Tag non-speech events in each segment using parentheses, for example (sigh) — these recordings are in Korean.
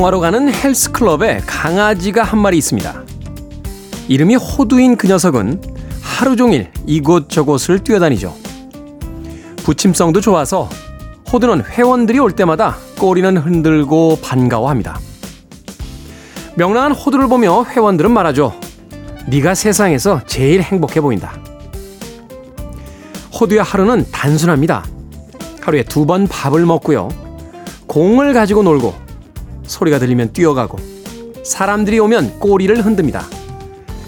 운동하러 가는 헬스클럽에 강아지가 한 마리 있습니다. 이름이 호두인 그 녀석은 하루 종일 이곳저곳을 뛰어다니죠. 부침성도 좋아서 호두는 회원들이 올 때마다 꼬리는 흔들고 반가워합니다. 명랑한 호두를 보며 회원들은 말하죠. 네가 세상에서 제일 행복해 보인다. 호두의 하루는 단순합니다. 하루에 두 번 밥을 먹고요. 공을 가지고 놀고 소리가 들리면 뛰어가고 사람들이 오면 꼬리를 흔듭니다.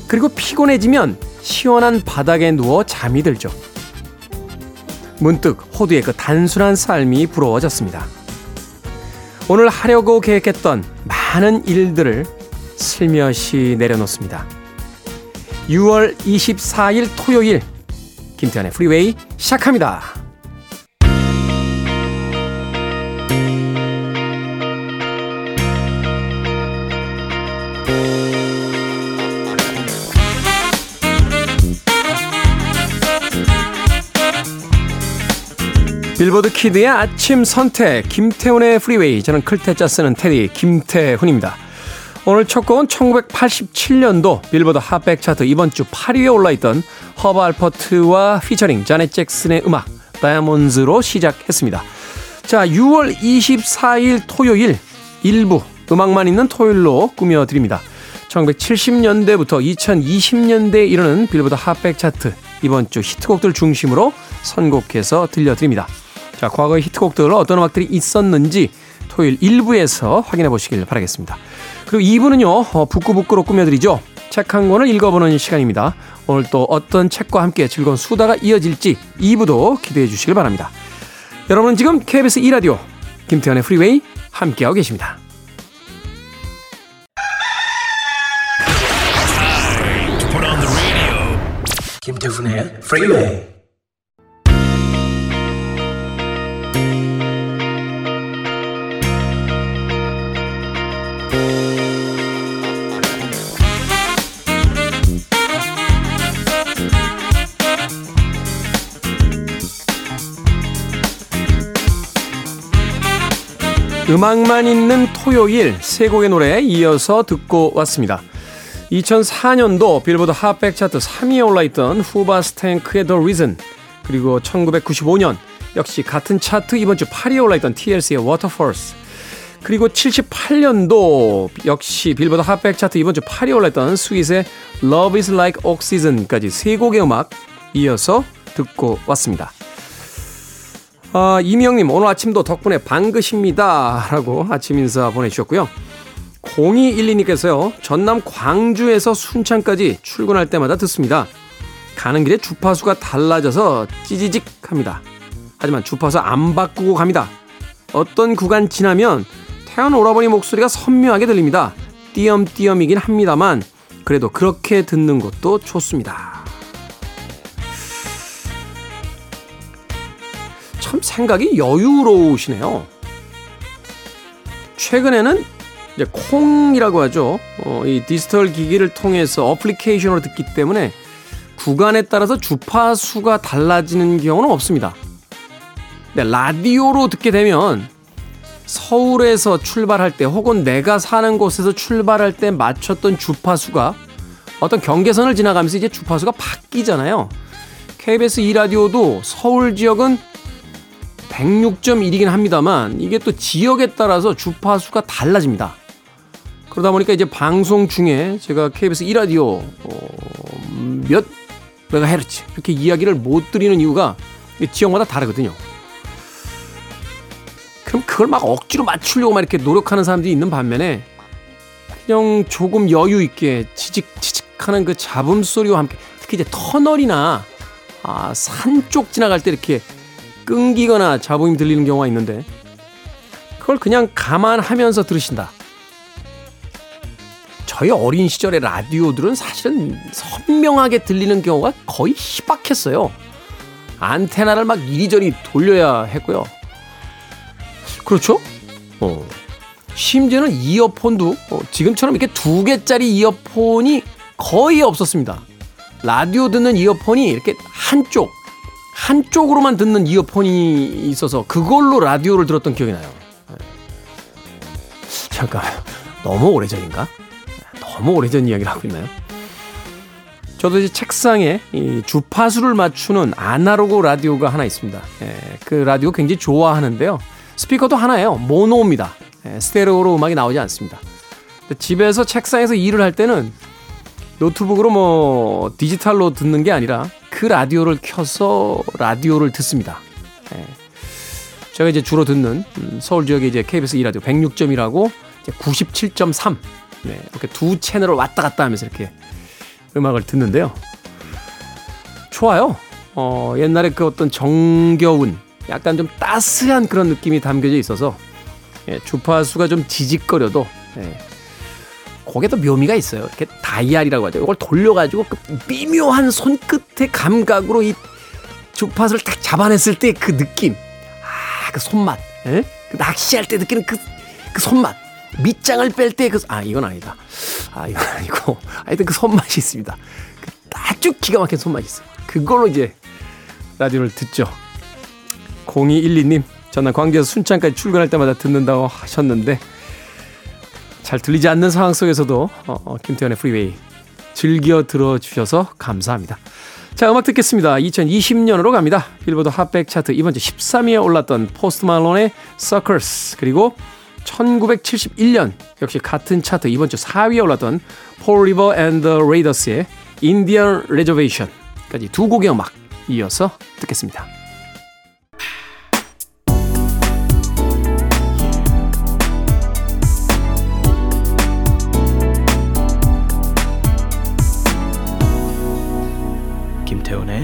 그리고 피곤해지면 시원한 바닥에 누워 잠이 들죠. 문득 호두의 그 단순한 삶이 부러워졌습니다. 오늘 하려고 계획했던 많은 일들을 슬며시 내려놓습니다. 6월 24일 토요일 김태훈의 프리웨이 시작합니다. 빌보드 키드의 아침 선택 김태훈의 프리웨이 저는 클 태 자 쓰는 테디 김태훈입니다. 오늘 첫 곡은 1987년도 빌보드 핫백 차트 이번 주 8위에 올라있던 허브 알퍼트와 피처링 자넷 잭슨의 음악 Diamonds로 시작했습니다. 자 6월 24일 토요일 일부 음악만 있는 토요일로 꾸며드립니다. 1970년대부터 2020년대에 이르는 빌보드 핫백 차트 이번 주 히트곡들 중심으로 선곡해서 들려드립니다. 자, 과거의 히트곡들 어떤 음악들이 있었는지 토요일 1부에서 확인해 보시길 바라겠습니다. 그리고 2부는요, 어, 북끄북끄로 꾸며드리죠. 책 한 권을 읽어보는 시간입니다. 오늘 또 어떤 책과 함께 즐거운 수다가 이어질지 2부도 기대해 주시길 바랍니다. 여러분은 지금 KBS 2라디오 김태훈의 프리웨이 함께하고 계십니다. 김태훈의 프리웨이 음악만 있는 토요일 세 곡의 노래 이어서 듣고 왔습니다. 2004년도 빌보드 핫백 차트 3위에 올라있던 후바 스탱크의 The Reason 그리고 1995년 역시 같은 차트 이번 주 8위에 올라있던 TLC의 Waterfalls 그리고 78년도 역시 빌보드 핫백 차트 이번 주 8위에 올라있던 스윗의 Love Is Like Oxygen까지 세 곡의 음악 이어서 듣고 왔습니다. 아, 이미영님, 오늘 아침도 덕분에 반긋입니다. 라고 아침 인사 보내주셨고요. 0212님께서요, 전남 광주에서 순창까지 출근할 때마다 듣습니다. 가는 길에 주파수가 달라져서 찌지직 합니다. 하지만 주파수 안 바꾸고 갑니다. 어떤 구간 지나면 태연 오라버니 목소리가 선명하게 들립니다. 띄엄띄엄이긴 합니다만, 그래도 그렇게 듣는 것도 좋습니다. 참 생각이 여유로우시네요. 최근에는 이제 콩이라고 하죠. 어, 이 디지털 기기를 통해서 어플리케이션으로 듣기 때문에 구간에 따라서 주파수가 달라지는 경우는 없습니다. 근데 라디오로 듣게 되면 서울에서 출발할 때 혹은 내가 사는 곳에서 출발할 때 맞췄던 주파수가 어떤 경계선을 지나가면서 이제 주파수가 바뀌잖아요. KBS 2라디오도 서울 지역은 106.1이긴 합니다만 이게 또 지역에 따라서 주파수가 달라집니다. 그러다 보니까 이제 방송 중에 제가 KBS 2라디오 어, 몇 메가헤르츠 이렇게 이야기를 못 드리는 이유가 지역마다 다르거든요. 그럼 그걸 막 억지로 맞추려고 막 이렇게 노력하는 사람들이 있는 반면에 그냥 조금 여유 있게 지직지직하는 그 잡음 소리와 함께 특히 이제 터널이나 아, 산 쪽 지나갈 때 이렇게 끊기거나 잡음이 들리는 경우가 있는데 그걸 그냥 감안하면서 들으신다. 저희 어린 시절의 라디오들은 사실은 선명하게 들리는 경우가 거의 희박했어요. 안테나를 막 이리저리 돌려야 했고요. 그렇죠? 어. 심지어는 이어폰도 어, 지금처럼 이렇게 두 개짜리 이어폰이 거의 없었습니다. 라디오 듣는 이어폰이 이렇게 한쪽 한쪽으로만 듣는 이어폰이 있어서 그걸로 라디오를 들었던 기억이 나요. 잠깐 너무 오래전인가? 너무 오래전 이야기를 하고 있나요? 저도 이제 책상에 이 주파수를 맞추는 아날로그 라디오가 하나 있습니다. 예, 그 라디오 굉장히 좋아하는데요. 스피커도 하나예요. 모노입니다. 예, 스테레오로 음악이 나오지 않습니다. 집에서 책상에서 일을 할 때는 노트북으로 뭐 디지털로 듣는 게 아니라 그 라디오를 켜서 라디오를 듣습니다. 예. 제가 이제 주로 듣는 음, 서울 지역의 이제 KBS 2라디오 106점이라고 97.3 네, 이렇게 두 채널을 왔다 갔다 하면서 이렇게 음악을 듣는데요. 좋아요. 어, 옛날에 그 어떤 정겨운, 약간 좀 따스한 그런 느낌이 담겨져 있어서 예, 주파수가 좀 지직거려도 예, 거기에 또 묘미가 있어요. 이렇게 다이알이라고 하죠. 이걸 돌려가지고 그 미묘한 손끝의 감각으로 이 주파수를 딱 잡아냈을 때 그 느낌. 아, 그 손맛. 예? 그 낚시할 때 느끼는 그, 그 손맛. 밑장을 뺄 때 그, 아, 이건 아니다. 아, 이건 (laughs) 아니고. 하여튼 그 손맛이 있습니다. 그 아주 기가 막힌 손맛이 있어요. 그걸로 이제 라디오를 듣죠. 0212님, 전날 광주에서 순창까지 출근할 때마다 듣는다고 하셨는데, 잘 들리지 않는 상황 속에서도, 어, 어, 김태훈의 프리웨이 즐겨 들어주셔서 감사합니다. 자, 음악 듣겠습니다. 2020년으로 갑니다. 빌보드 핫백 차트 이번 주 13위에 올랐던 포스트 말론의 Circles 그리고 1971년 역시 같은 차트 이번 주 4위에 올랐던 폴 리버 앤드 레이더스의 Indian Reservation까지 두 곡의 음악 이어서 듣겠습니다.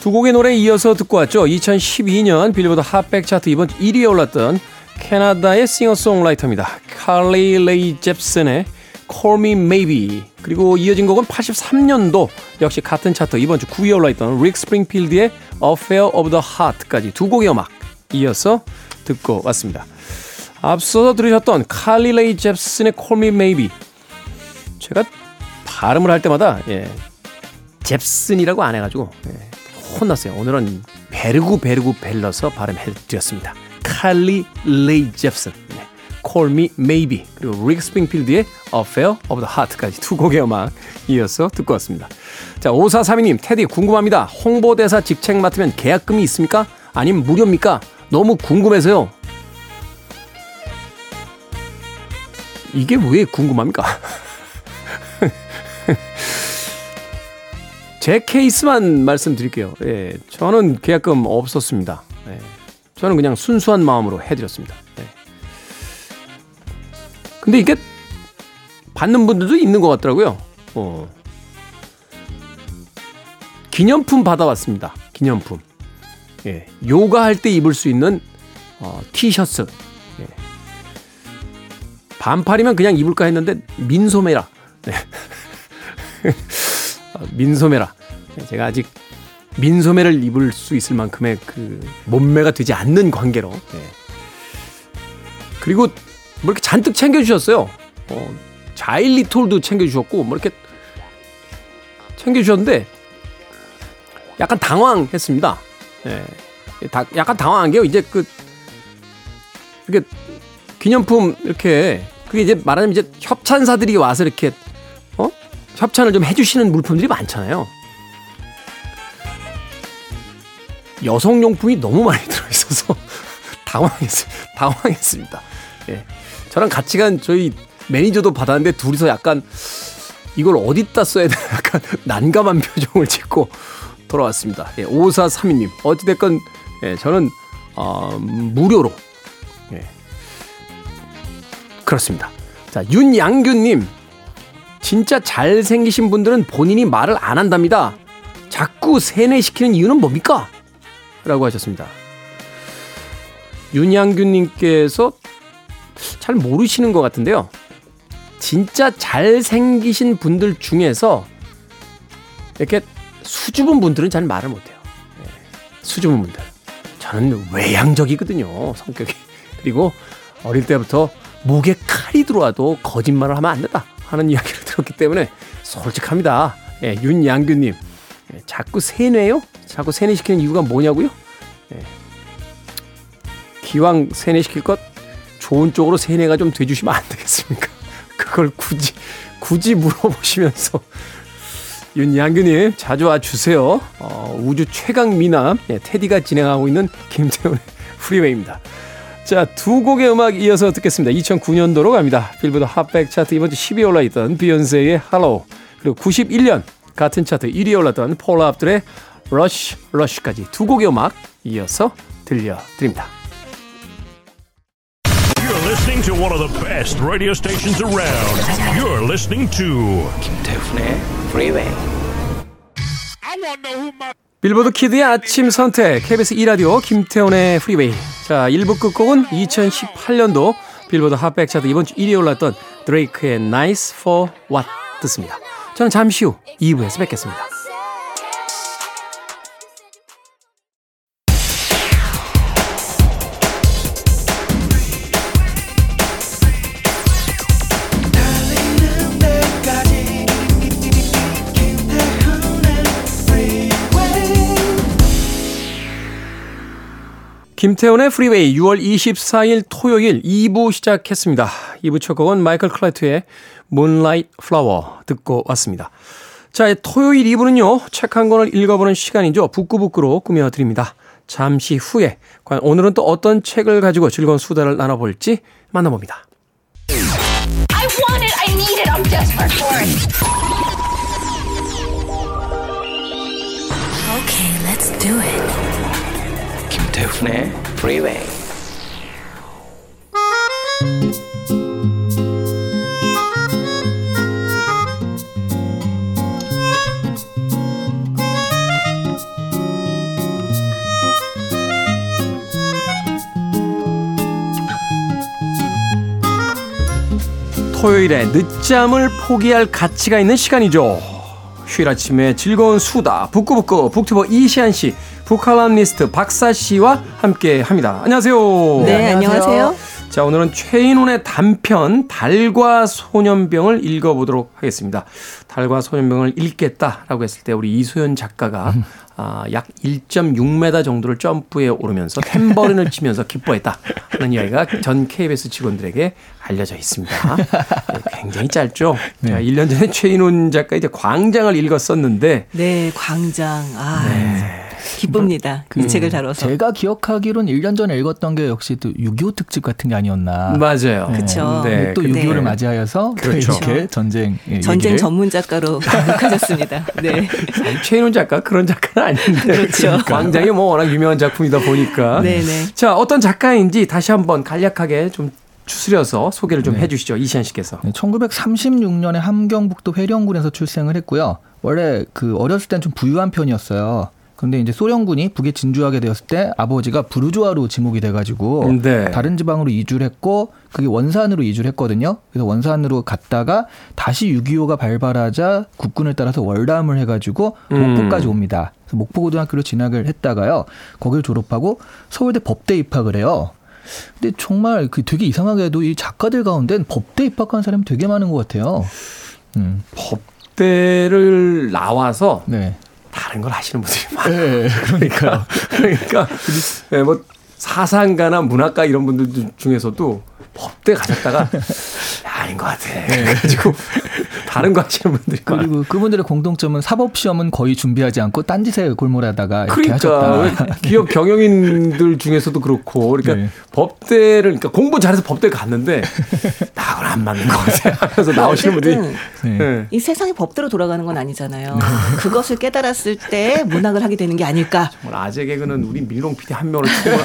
두 곡의 노래 이어서 듣고 왔죠. 2012년 빌보드 핫백 차트 이번 1위에 올랐던 캐나다의 싱어송라이터입니다. 칼리 레이 잽슨의 Call Me Maybe 그리고 이어진 곡은 83년도 역시 같은 차트 이번 주 9위에 올라있던 릭 스프링필드의 Affair of the Heart까지 두 곡의 음악 이어서 듣고 왔습니다. 앞서서 들으셨던 칼리 레이 잽슨의 Call Me Maybe 제가 발음을 할 때마다 예, 잽슨이라고 안 해가지고 예, 혼났어요. 오늘은 벼르고 벼르고 별러서 발음해드렸습니다. 칼리 레이 잽슨 네. Call Me Maybe 그리고 릭 스프링필드의 Affair of the Heart까지 두 곡의 음악 이어서 듣고 왔습니다. 자 5432님 테디 궁금합니다. 홍보대사 직책 맡으면 계약금이 있습니까? 아니면 무료입니까? 너무 궁금해서요. 이게 왜 궁금합니까? (laughs) 제 케이스만 말씀드릴게요. 예, 저는 계약금 없었습니다. 예, 저는 그냥 순수한 마음으로 해드렸습니다. 예. 근데 이게 받는 분들도 있는 것 같더라고요. 어. 기념품 받아왔습니다. 기념품. 예, 요가 할 때 입을 수 있는 어, 티셔츠. 예. 반팔이면 그냥 입을까 했는데 민소매라. 네. (laughs) 민소매라. 제가 아직 민소매를 입을 수 있을 만큼의 그 몸매가 되지 않는 관계로. 네. 그리고 뭐 이렇게 잔뜩 챙겨주셨어요. 어, 자일리톨도 챙겨주셨고, 뭐 이렇게 챙겨주셨는데, 약간 당황했습니다. 예. 다, 약간 당황한 게요. 이제 그, 이렇게 기념품 이렇게, 그게 이제 말하자면 이제 협찬사들이 와서 이렇게, 어? 협찬을 좀 해주시는 물품들이 많잖아요. 여성용품이 너무 많이 (laughs) 들어있어서 (laughs) 당황했어요. 당황했습니다. 예. 저랑 같이 간 저희 매니저도 받았는데 둘이서 약간 이걸 어디다 써야 되나 약간 (laughs) 난감한 표정을 짓고 돌아왔습니다. 예, 5432님. 어찌됐건, 예, 저는, 어, 무료로. 예. 그렇습니다. 자, 윤양규님. 진짜 잘생기신 분들은 본인이 말을 안 한답니다. 자꾸 세뇌시키는 이유는 뭡니까? 라고 하셨습니다. 윤양규님께서 잘 모르시는 것 같은데요. 진짜 잘생기신 분들 중에서 이렇게 수줍은 분들은 잘 말을 못해요. 예, 수줍은 분들. 저는 외향적이거든요. 성격이. (laughs) 그리고 어릴 때부터 목에 칼이 들어와도 거짓말을 하면 안 된다 하는 이야기를 들었기 때문에 솔직합니다. 예, 윤양규님. 예, 자꾸 세뇌요? 자꾸 세뇌시키는 이유가 뭐냐고요? 예. 기왕 세뇌시킬 것 좋은 쪽으로 세뇌가 좀 돼주시면 안 되겠습니까? (laughs) 그걸 굳이 굳이 물어보시면서 윤양규님 자주 와주세요. 어, 우주 최강 미남 예, 테디가 진행하고 있는 김태훈의 (laughs) 프리웨이입니다. 자, 두 곡의 음악 이어서 듣겠습니다. 2009년도로 갑니다. 빌보드 핫백 차트 이번 주 10위에 올라있던 비욘세의 Halo 그리고 91년 같은 차트 1위에 올랐던 폴라 압둘의 Rush Rush까지 두 곡의 음악 이어서 들려드립니다. You're listening to one of the best radio stations around. You're listening to 김태훈의 Freeway. 빌보드 Kid의 아침 선택 KBS 2라디오 김태훈의 프리웨이 자 1부 끝곡은 2018년도 빌보드 핫백 차트 이번 주 1위에 올랐던 드레이크의 Nice for What 듣습니다. 저는 잠시 후 2부에서 뵙겠습니다. 김태훈의 프리웨이 6월 24일 토요일 2부 시작했습니다. 2부 첫 곡은 마이클 크레투의 Moonlight Flower 듣고 왔습니다. 자, 토요일 2부는요, 책 한 권을 읽어보는 시간이죠. 북끄북끄로 꾸며드립니다. 잠시 후에, 과연 오늘은 또 어떤 책을 가지고 즐거운 수다를 나눠볼지 만나봅니다. I want it. I need it. I'm desperate for it. Okay, let's do it. 김태훈의 Freeway. 토요일에 늦잠을 포기할 가치가 있는 시간이죠. 휴일 아침에 즐거운 수다 북구북구 북튜버 이시안 씨, 북칼럼니스트 박사 씨와 함께 합니다. 안녕하세요. 네, 안녕하세요. 자, 오늘은 최인훈의 단편 달과 소년병을 읽어보도록 하겠습니다. 달과 소년병을 읽겠다라고 했을 때 우리 이소연 작가가 아, 약 1.6m 정도를 점프해 오르면서 탬버린을 치면서 기뻐했다 하는 이야기가 전 KBS 직원들에게 알려져 있습니다. 네, 굉장히 짧죠. 자, 1년 전에 최인훈 작가 이제 광장을 읽었었는데 네, 광장. 아, 기쁩니다. 음. 이 책을 다뤄서. 제가 기억하기로는 1년 전에 읽었던 게 역시 또 6.25 특집 같은 게 아니었나. 맞아요. 그쵸. 네, 또 그- 6.25를 네. 맞이하여서 또 그렇죠. 이렇게 전쟁 예, 전쟁 얘기를. 전문 작가로 (laughs) 등극하셨습니다. 네. 최인훈 작가 그런 작가는 아닌데 그렇죠. 광장이 뭐 워낙 유명한 작품이다 보니까 네네. 자 어떤 작가인지 다시 한번 간략하게 좀 추스려서 소개를 좀 네. 해주시죠 이시안 씨께서 네, 1936년에 함경북도 회령군에서 출생을 했고요. 원래 그 어렸을 땐 좀 부유한 편이었어요. 근데 이제 소련군이 북에 진주하게 되었을 때 아버지가 부르주아로 지목이 돼가지고 네. 다른 지방으로 이주를 했고 그게 원산으로 이주를 했거든요. 그래서 원산으로 갔다가 다시 6.25가 발발하자 국군을 따라서 월담을 해가지고 음. 목포까지 옵니다. 그래서 목포고등학교로 진학을 했다가요. 거길 졸업하고 서울대 법대 입학을 해요. 근데 정말 그 되게 이상하게도 이 작가들 가운데는 법대 입학한 사람이 되게 많은 것 같아요. 음, 법대를 나와서 네. 다른 걸 하시는 분들이 (laughs) 많아요 네, 그러니까요. (laughs) 그러니까 네, 뭐 사상가나 문학가 이런 분들 중에서도 법대 가셨다가 (laughs) 아닌 것 같아 그래가지고 (laughs) 다른 거 하시는 분들이 많아요 그리고 그분들의 공통점은 사법 시험은 거의 준비하지 않고 딴짓에 골몰하다가 그러니까 하셨다. (laughs) 기업 경영인들 중에서도 그렇고 그러니까 네. 법대를 그러니까 공부 잘해서 법대 갔는데 나하고는 안 맞는 것 같아 (laughs) 하면서 나오시는 분들이 어쨌든 네. 네. 이 세상이 법대로 돌아가는 건 아니잖아요. 그것을 깨달았을 때 문학을 하게 되는 게 아닐까. 정말 아재 개그는 우리 밀롱 PD 한 명을 치고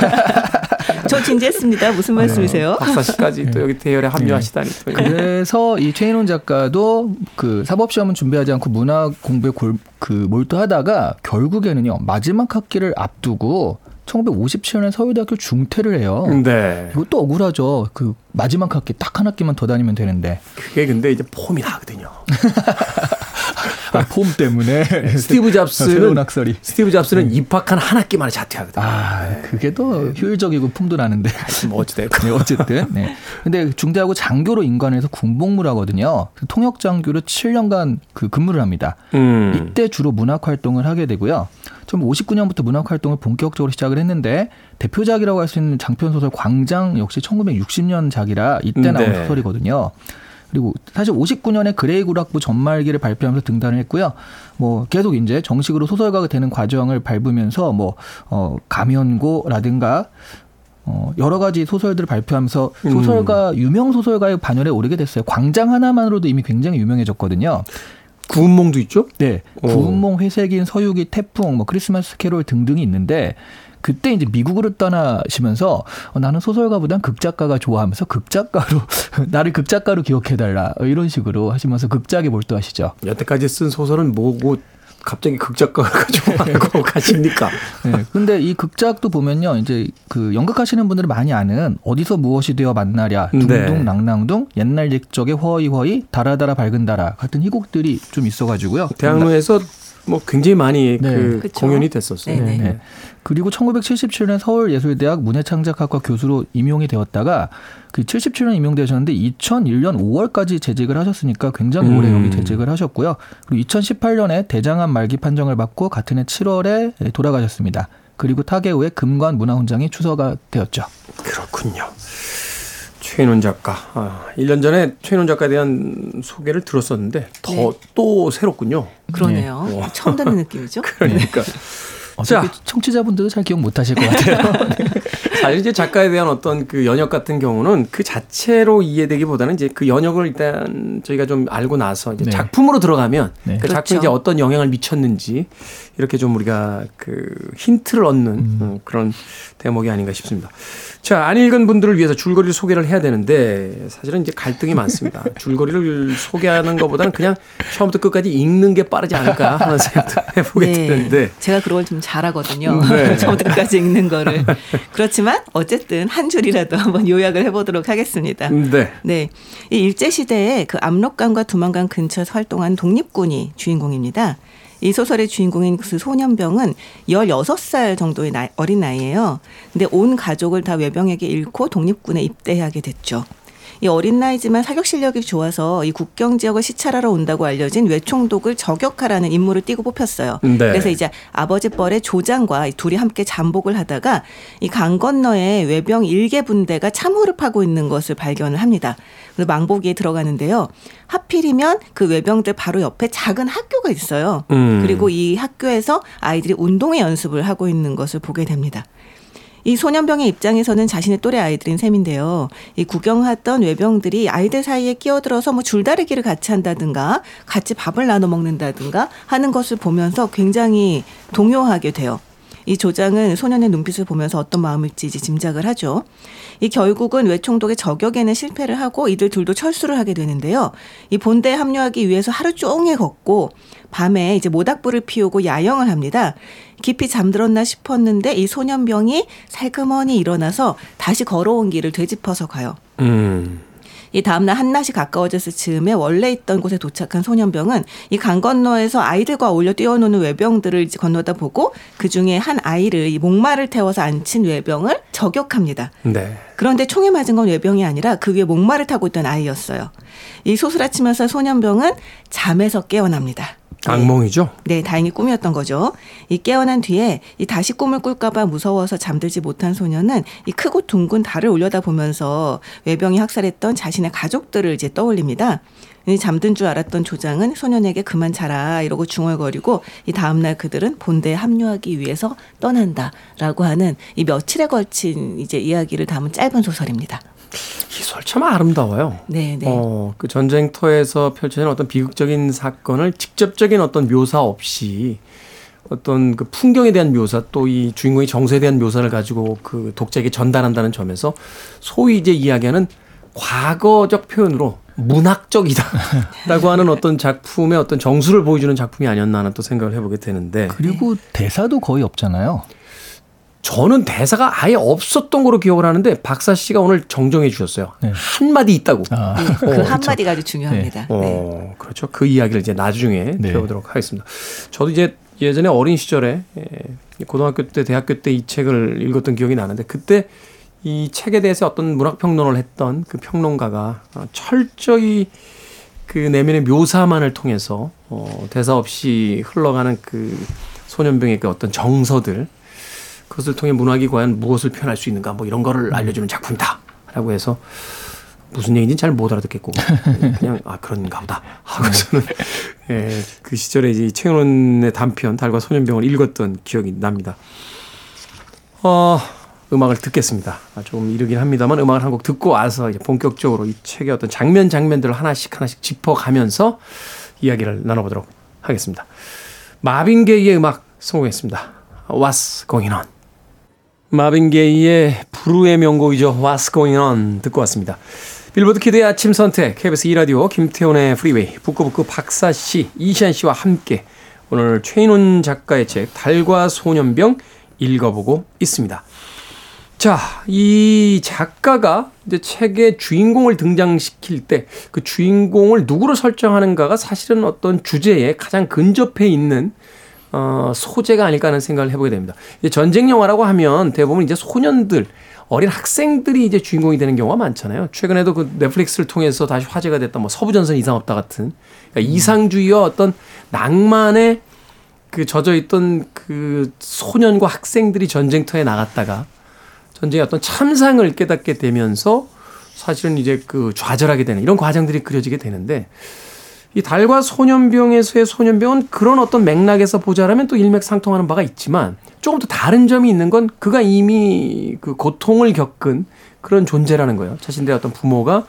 저 진지했습니다. 무슨 말씀이세요? 박사 씨까지 또 여기 대열에 합류하시다니 또 그래서 이 최인훈 작가도 그 사법 시험은 준비하지 않고 문학 공부에 골, 그 몰두하다가 결국에는요 마지막 학기를 앞두고 1957년에 서울대학교 중퇴를 해요. 네. 이것도 억울하죠. 그 마지막 학기 딱 한 학기만 더 다니면 되는데 그게 근데 이제 폼이 나거든요. (laughs) 아, 폼 때문에 스티브 새로운 잡스는 학설이. 스티브 잡스는 입학한 한 학기 만에 자퇴하거든요. 아, 그게 더 효율적이고 폼도 나는데. (laughs) 뭐 어찌됐건. 네, 어쨌든. 네. 근데 중대하고 장교로 인관해서 군복무를 하거든요. 그 통역 장교로 7년간 그 근무를 합니다. 음. 이때 주로 문학 활동을 하게 되고요. 1959년부터 문학 활동을 본격적으로 시작을 했는데 대표작이라고 할 수 있는 장편 소설 광장 역시 1960년 작이라 이때 나온 네. 소설이거든요. 그리고 사실 59년에 그레이 구락부 전말기를 발표하면서 등단을 했고요. 뭐 계속 이제 정식으로 소설가가 되는 과정을 밟으면서 뭐 어, 가면고라든가 어, 여러 가지 소설들을 발표하면서 음. 소설가 유명 소설가의 반열에 오르게 됐어요. 광장 하나만으로도 이미 굉장히 유명해졌거든요. 구운몽도 있죠? 네, 오. 구운몽, 회색인, 서유기, 태풍, 뭐 크리스마스 캐롤 등등이 있는데 그때 이제 미국으로 떠나시면서 어, 나는 소설가보단 극작가가 좋아하면서 극작가로 (laughs) 나를 극작가로 기억해달라 어, 이런 식으로 하시면서 극작에 몰두하시죠. 여태까지 쓴 소설은 뭐고 갑자기 극작가가 (laughs) 가지고 가십니까? 네, 근데 이 극작도 보면요, 이제 그 연극하시는 분들은 많이 아는 어디서 무엇이 되어 만나랴, 네. 둥둥 낭낭둥, 옛날 옛적의 허이 허이, 달아달아 밝은 달아 같은 희곡들이 좀 있어가지고요. 대학로에서 뭐 굉장히 많이 네. 그 그쵸. 공연이 됐었어요. 네네. 네. 그리고 1977년 서울예술대학 문예창작학과 교수로 임용이 되었다가 그 77년 임용되셨는데 2001년 5월까지 재직을 하셨으니까 굉장히 오래 음. 여기 재직을 하셨고요. 그리고 2018년에 대장암 말기 판정을 받고 같은 해 7월에 돌아가셨습니다. 그리고 타계 후에 금관 문화훈장이 추서가 되었죠. 그렇군요. 최인원 작가. 아, 1년 전에 최인원 작가에 대한 소개를 들었었는데 더 네. 또 새롭군요. 그러네요. 네. 처음 듣는 느낌이죠. (laughs) 그러니까 어차피 자. 청취자분들도 잘 기억 못 하실 것 같아요. (laughs) 사실 이제 작가에 대한 어떤 그 연역 같은 경우는 그 자체로 이해되기보다는 이제 그 연역을 일단 저희가 좀 알고 나서 이제 네. 작품으로 들어가면 네. 그 작품이 그렇죠. 이제 어떤 영향을 미쳤는지 이렇게 좀 우리가 그 힌트를 얻는 어, 그런 대목이 아닌가 싶습니다. 자, 안 읽은 분들을 위해서 줄거리를 소개를 해야 되는데 사실은 이제 갈등이 많습니다. (laughs) 줄거리를 소개하는 것보다는 그냥 처음부터 끝까지 읽는 게 빠르지 않을까 하는 (laughs) 생각도 해보게 되는데 제가 그걸 좀 잘하거든요. 네. (laughs) 처음부터 끝까지 읽는 거를. 그렇지만 어쨌든 한 줄이라도 (laughs) 한번 요약을 해보도록 하겠습니다. 네. 네. 이 일제시대에 그 압록강과 두만강 근처에서 활동한 독립군이 주인공입니다. 이 소설의 주인공인 그 소년병은 16살 정도의 나이, 어린 나이예요. 근데 온 가족을 다 외병에게 잃고 독립군에 입대하게 됐죠. 이 어린 나이지만 사격 실력이 좋아서 이 국경 지역을 시찰하러 온다고 알려진 외총독을 저격하라는 임무를 띠고 뽑혔어요. 네. 그래서 이제 아버지 뻘의 조장과 이 둘이 함께 잠복을 하다가 이 강 건너에 외병 일개 분대가 참호를 파고 있는 것을 발견을 합니다. 그래서 망보기에 들어가는데요. 하필이면 그 외병들 바로 옆에 작은 학교가 있어요. 음. 그리고 이 학교에서 아이들이 운동회 연습을 하고 있는 것을 보게 됩니다. 이 소년병의 입장에서는 자신의 또래 아이들인 셈인데요. 이 구경하던 외병들이 아이들 사이에 끼어들어서 뭐 줄다리기를 같이 한다든가 같이 밥을 나눠 먹는다든가 하는 것을 보면서 굉장히 동요하게 돼요. 이 조장은 소년의 눈빛을 보면서 어떤 마음일지 이제 짐작을 하죠. 이 결국은 외총독의 저격에는 실패를 하고 이들 둘도 철수를 하게 되는데요. 이 본대에 합류하기 위해서 하루 종일 걷고 밤에 이제 모닥불을 피우고 야영을 합니다. 깊이 잠들었나 싶었는데 이 소년병이 살그머니 일어나서 다시 걸어온 길을 되짚어서 가요. 음. 이 다음날 한낮이 가까워졌을 즈음에 원래 있던 곳에 도착한 소년병은 이 강 건너에서 아이들과 어울려 뛰어노는 외병들을 건너다 보고 그 중에 한 아이를 이 목마를 태워서 앉힌 외병을 저격합니다. 네. 그런데 총에 맞은 건 외병이 아니라 그 위에 목마를 타고 있던 아이였어요. 이 소스라치면서 소년병은 잠에서 깨어납니다. 악몽이죠? 네, 다행히 꿈이었던 거죠. 이 깨어난 뒤에 이 다시 꿈을 꿀까봐 무서워서 잠들지 못한 소녀는 이 크고 둥근 달을 올려다 보면서 외병이 학살했던 자신의 가족들을 이제 떠올립니다. 이 잠든 줄 알았던 조장은 소년에게 그만 자라 이러고 중얼거리고 이 다음날 그들은 본대에 합류하기 위해서 떠난다라고 하는 이 며칠에 걸친 이제 이야기를 담은 짧은 소설입니다. 이 소설 참 아름다워요. 네, 네. 어, 그 전쟁터에서 펼쳐진 어떤 비극적인 사건을 직접적인 어떤 묘사 없이 어떤 그 풍경에 대한 묘사 또 이 주인공의 정서에 대한 묘사를 가지고 그 독자에게 전달한다는 점에서 소위 이제 이야기하는 과거적 표현으로 문학적이다라고 하는 어떤 작품의 어떤 정수를 보여주는 작품이 아니었나 하는 또 생각을 해보게 되는데 그리고 대사도 거의 없잖아요. 저는 대사가 아예 없었던 걸로 기억을 하는데 박사 씨가 오늘 정정해 주셨어요. 네. 한 마디 있다고. 아, 네, 그 어, 한마디가 아주 중요합니다. 네. 어, 그렇죠. 그 이야기를 이제 나중에 네. 배우도록 하겠습니다. 저도 이제 예전에 어린 시절에 예, 고등학교 때, 대학교 때 이 책을 읽었던 기억이 나는데 그때 이 책에 대해서 어떤 문학 평론을 했던 그 평론가가 어, 철저히 그 내면의 묘사만을 통해서 어, 대사 없이 흘러가는 그 소년병의 그 어떤 정서들 그것을 통해 문학이 과연 무엇을 표현할 수 있는가 뭐 이런 거를 알려주는 작품이다라고 해서 무슨 얘기인지 잘 못 알아듣겠고 (laughs) 그냥 아 그런가 보다 하고서는 예, 그 시절에 이제 최은원의 단편 달과 소년병을 읽었던 기억이 납니다. 어, 음악을 듣겠습니다. 아, 조금 이르긴 합니다만 음악을 한 곡 듣고 와서 이제 본격적으로 이 책의 어떤 장면 장면들을 하나씩 하나씩 짚어가면서 이야기를 나눠보도록 하겠습니다. 마빈 게이의 음악 선곡했습니다. What's Going On. 마빈 게이의 불후의 명곡이죠. What's Going On 듣고 왔습니다. 빌보드 Kid의 아침 선택 KBS 2라디오 김태훈의 프리웨이 북끄북끄 박사 씨, 이시한 씨와 함께 오늘 최인훈 작가의 책 달과 소년병 읽어보고 있습니다. 자, 이 작가가 이제 책의 주인공을 등장시킬 때 그 주인공을 누구로 설정하는가가 사실은 어떤 주제에 가장 근접해 있는 어, 소재가 아닐까 하는 생각을 해보게 됩니다. 이제 전쟁 영화라고 하면 대부분 이제 소년들, 어린 학생들이 이제 주인공이 되는 경우가 많잖아요. 최근에도 그 넷플릭스를 통해서 다시 화제가 됐던 뭐 서부전선 이상 없다 같은 그러니까 이상주의와 어떤 낭만에 그 젖어 있던 그 소년과 학생들이 전쟁터에 나갔다가 전쟁의 어떤 참상을 깨닫게 되면서 사실은 이제 그 좌절하게 되는 이런 과정들이 그려지게 되는데 이 달과 소년병에서의 소년병은 그런 어떤 맥락에서 보자라면 또 일맥상통하는 바가 있지만 조금 더 다른 점이 있는 건 그가 이미 그 고통을 겪은 그런 존재라는 거예요. 자신들의 어떤 부모가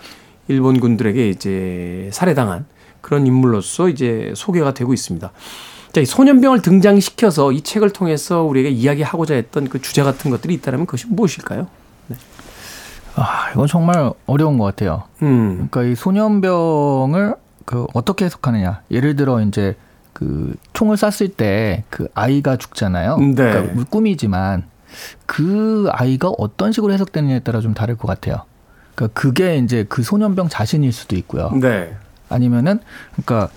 일본 군들에게 이제 살해당한 그런 인물로서 이제 소개가 되고 있습니다. 자, 이 소년병을 등장시켜서 이 책을 통해서 우리에게 이야기하고자 했던 그 주제 같은 것들이 있다면 그것이 무엇일까요? 아, 이건 정말 어려운 것 같아요. 음, 그러니까 이 소년병을 그 어떻게 해석하느냐. 예를 들어 이제 그 총을 쐈을 때 그 아이가 죽잖아요. 네. 그러니까 꿈이지만 그 아이가 어떤 식으로 해석되느냐에 따라 좀 다를 것 같아요. 그러니까 그게 이제 그 소년병 자신일 수도 있고요. 네. 아니면은 그러니까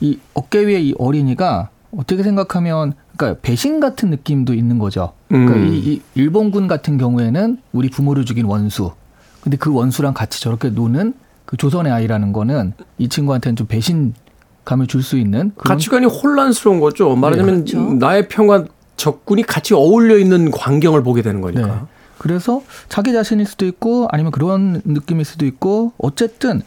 이 어깨 위에 이 어린이가 어떻게 생각하면 그러니까 배신 같은 느낌도 있는 거죠. 그러니까 음. 이, 이 일본군 같은 경우에는 우리 부모를 죽인 원수. 근데 그 원수랑 같이 저렇게 노는 그 조선의 아이라는 거는 이 친구한테는 좀 배신감을 줄 수 있는 그런 가치관이 혼란스러운 거죠. 말하자면 네, 그렇죠. 나의 편과 적군이 같이 어울려 있는 광경을 보게 되는 거니까. 네. 그래서 자기 자신일 수도 있고 아니면 그런 느낌일 수도 있고 어쨌든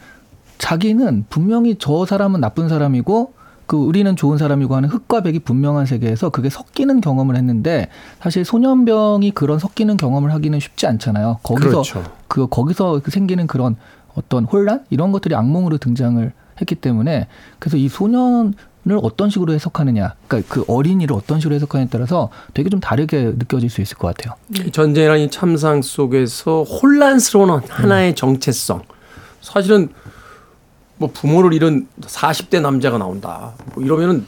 자기는 분명히 저 사람은 나쁜 사람이고 그 우리는 좋은 사람이고 하는 흑과 백이 분명한 세계에서 그게 섞이는 경험을 했는데 사실 소년병이 그런 섞이는 경험을 하기는 쉽지 않잖아요. 거기서 그렇죠. 그 거기서 그 생기는 그런 어떤 혼란 이런 것들이 악몽으로 등장을 했기 때문에 그래서 이 소년 을 어떤 식으로 해석하느냐, 그러니까 그 어린이를 어떤 식으로 해석하느냐에 따라서 되게 좀 다르게 느껴질 수 있을 것 같아요. 이 전쟁이라는 이 참상 속에서 혼란스러운 하나의 정체성. 사실은 뭐 부모를 잃은 40대 남자가 나온다. 뭐 이러면은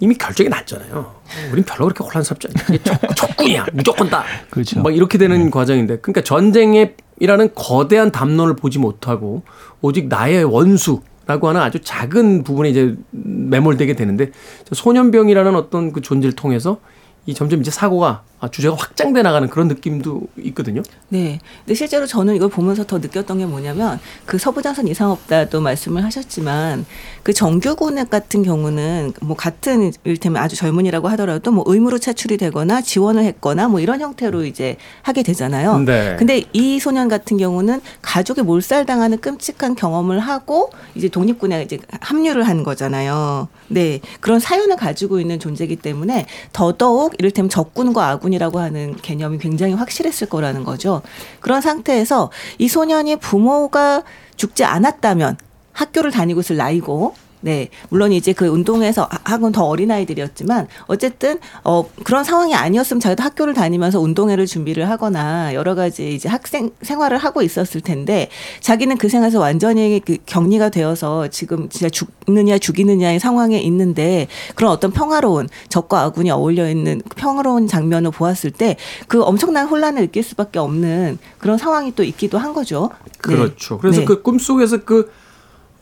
이미 결정이 났잖아요. 우린 별로 그렇게 혼란스럽지 적, 적군이야. (laughs) 무조건 다. 그렇죠. 막 이렇게 되는 과정인데. 그러니까 전쟁이라는 거대한 담론을 보지 못하고 오직 나의 원수라고 하는 아주 작은 부분에 이제 매몰되게 되는데 소년병이라는 어떤 그 존재를 통해서 이 점점 이제 사고가 아, 주제가 확장돼 나가는 그런 느낌도 있거든요. 네. 근데 실제로 저는 이걸 보면서 더 느꼈던 게 뭐냐면 그 서부장선 이상 없다도 말씀을 하셨지만 그 정규군 같은 경우는 뭐 같은 일테면 아주 젊은이라고 하더라도 뭐 의무로 차출이 되거나 지원을 했거나 뭐 이런 형태로 이제 하게 되잖아요. 네. 근데 이 소년 같은 경우는 가족이 몰살당하는 끔찍한 경험을 하고 이제 독립군에 이제 합류를 한 거잖아요. 네. 그런 사연을 가지고 있는 존재이기 때문에 더더욱 이를테면 적군과 아군이라고 하는 개념이 굉장히 확실했을 거라는 거죠. 그런 상태에서 이 소년이 부모가 죽지 않았다면 학교를 다니고 있을 나이고 네. 물론 이제 그 운동에서 학은 더 어린 아이들이었지만 어쨌든 어 그런 상황이 아니었으면 자기도 학교를 다니면서 운동회를 준비를 하거나 여러 가지 이제 학생 생활을 하고 있었을 텐데 자기는 그 생활에서 완전히 그 격리가 되어서 지금 진짜 죽느냐 죽이느냐의 상황에 있는데 그런 어떤 평화로운 적과 아군이 어울려 있는 평화로운 장면을 보았을 때 그 엄청난 혼란을 느낄 수밖에 없는 그런 상황이 또 있기도 한 거죠. 네. 그렇죠. 그래서 네. 그 꿈속에서 그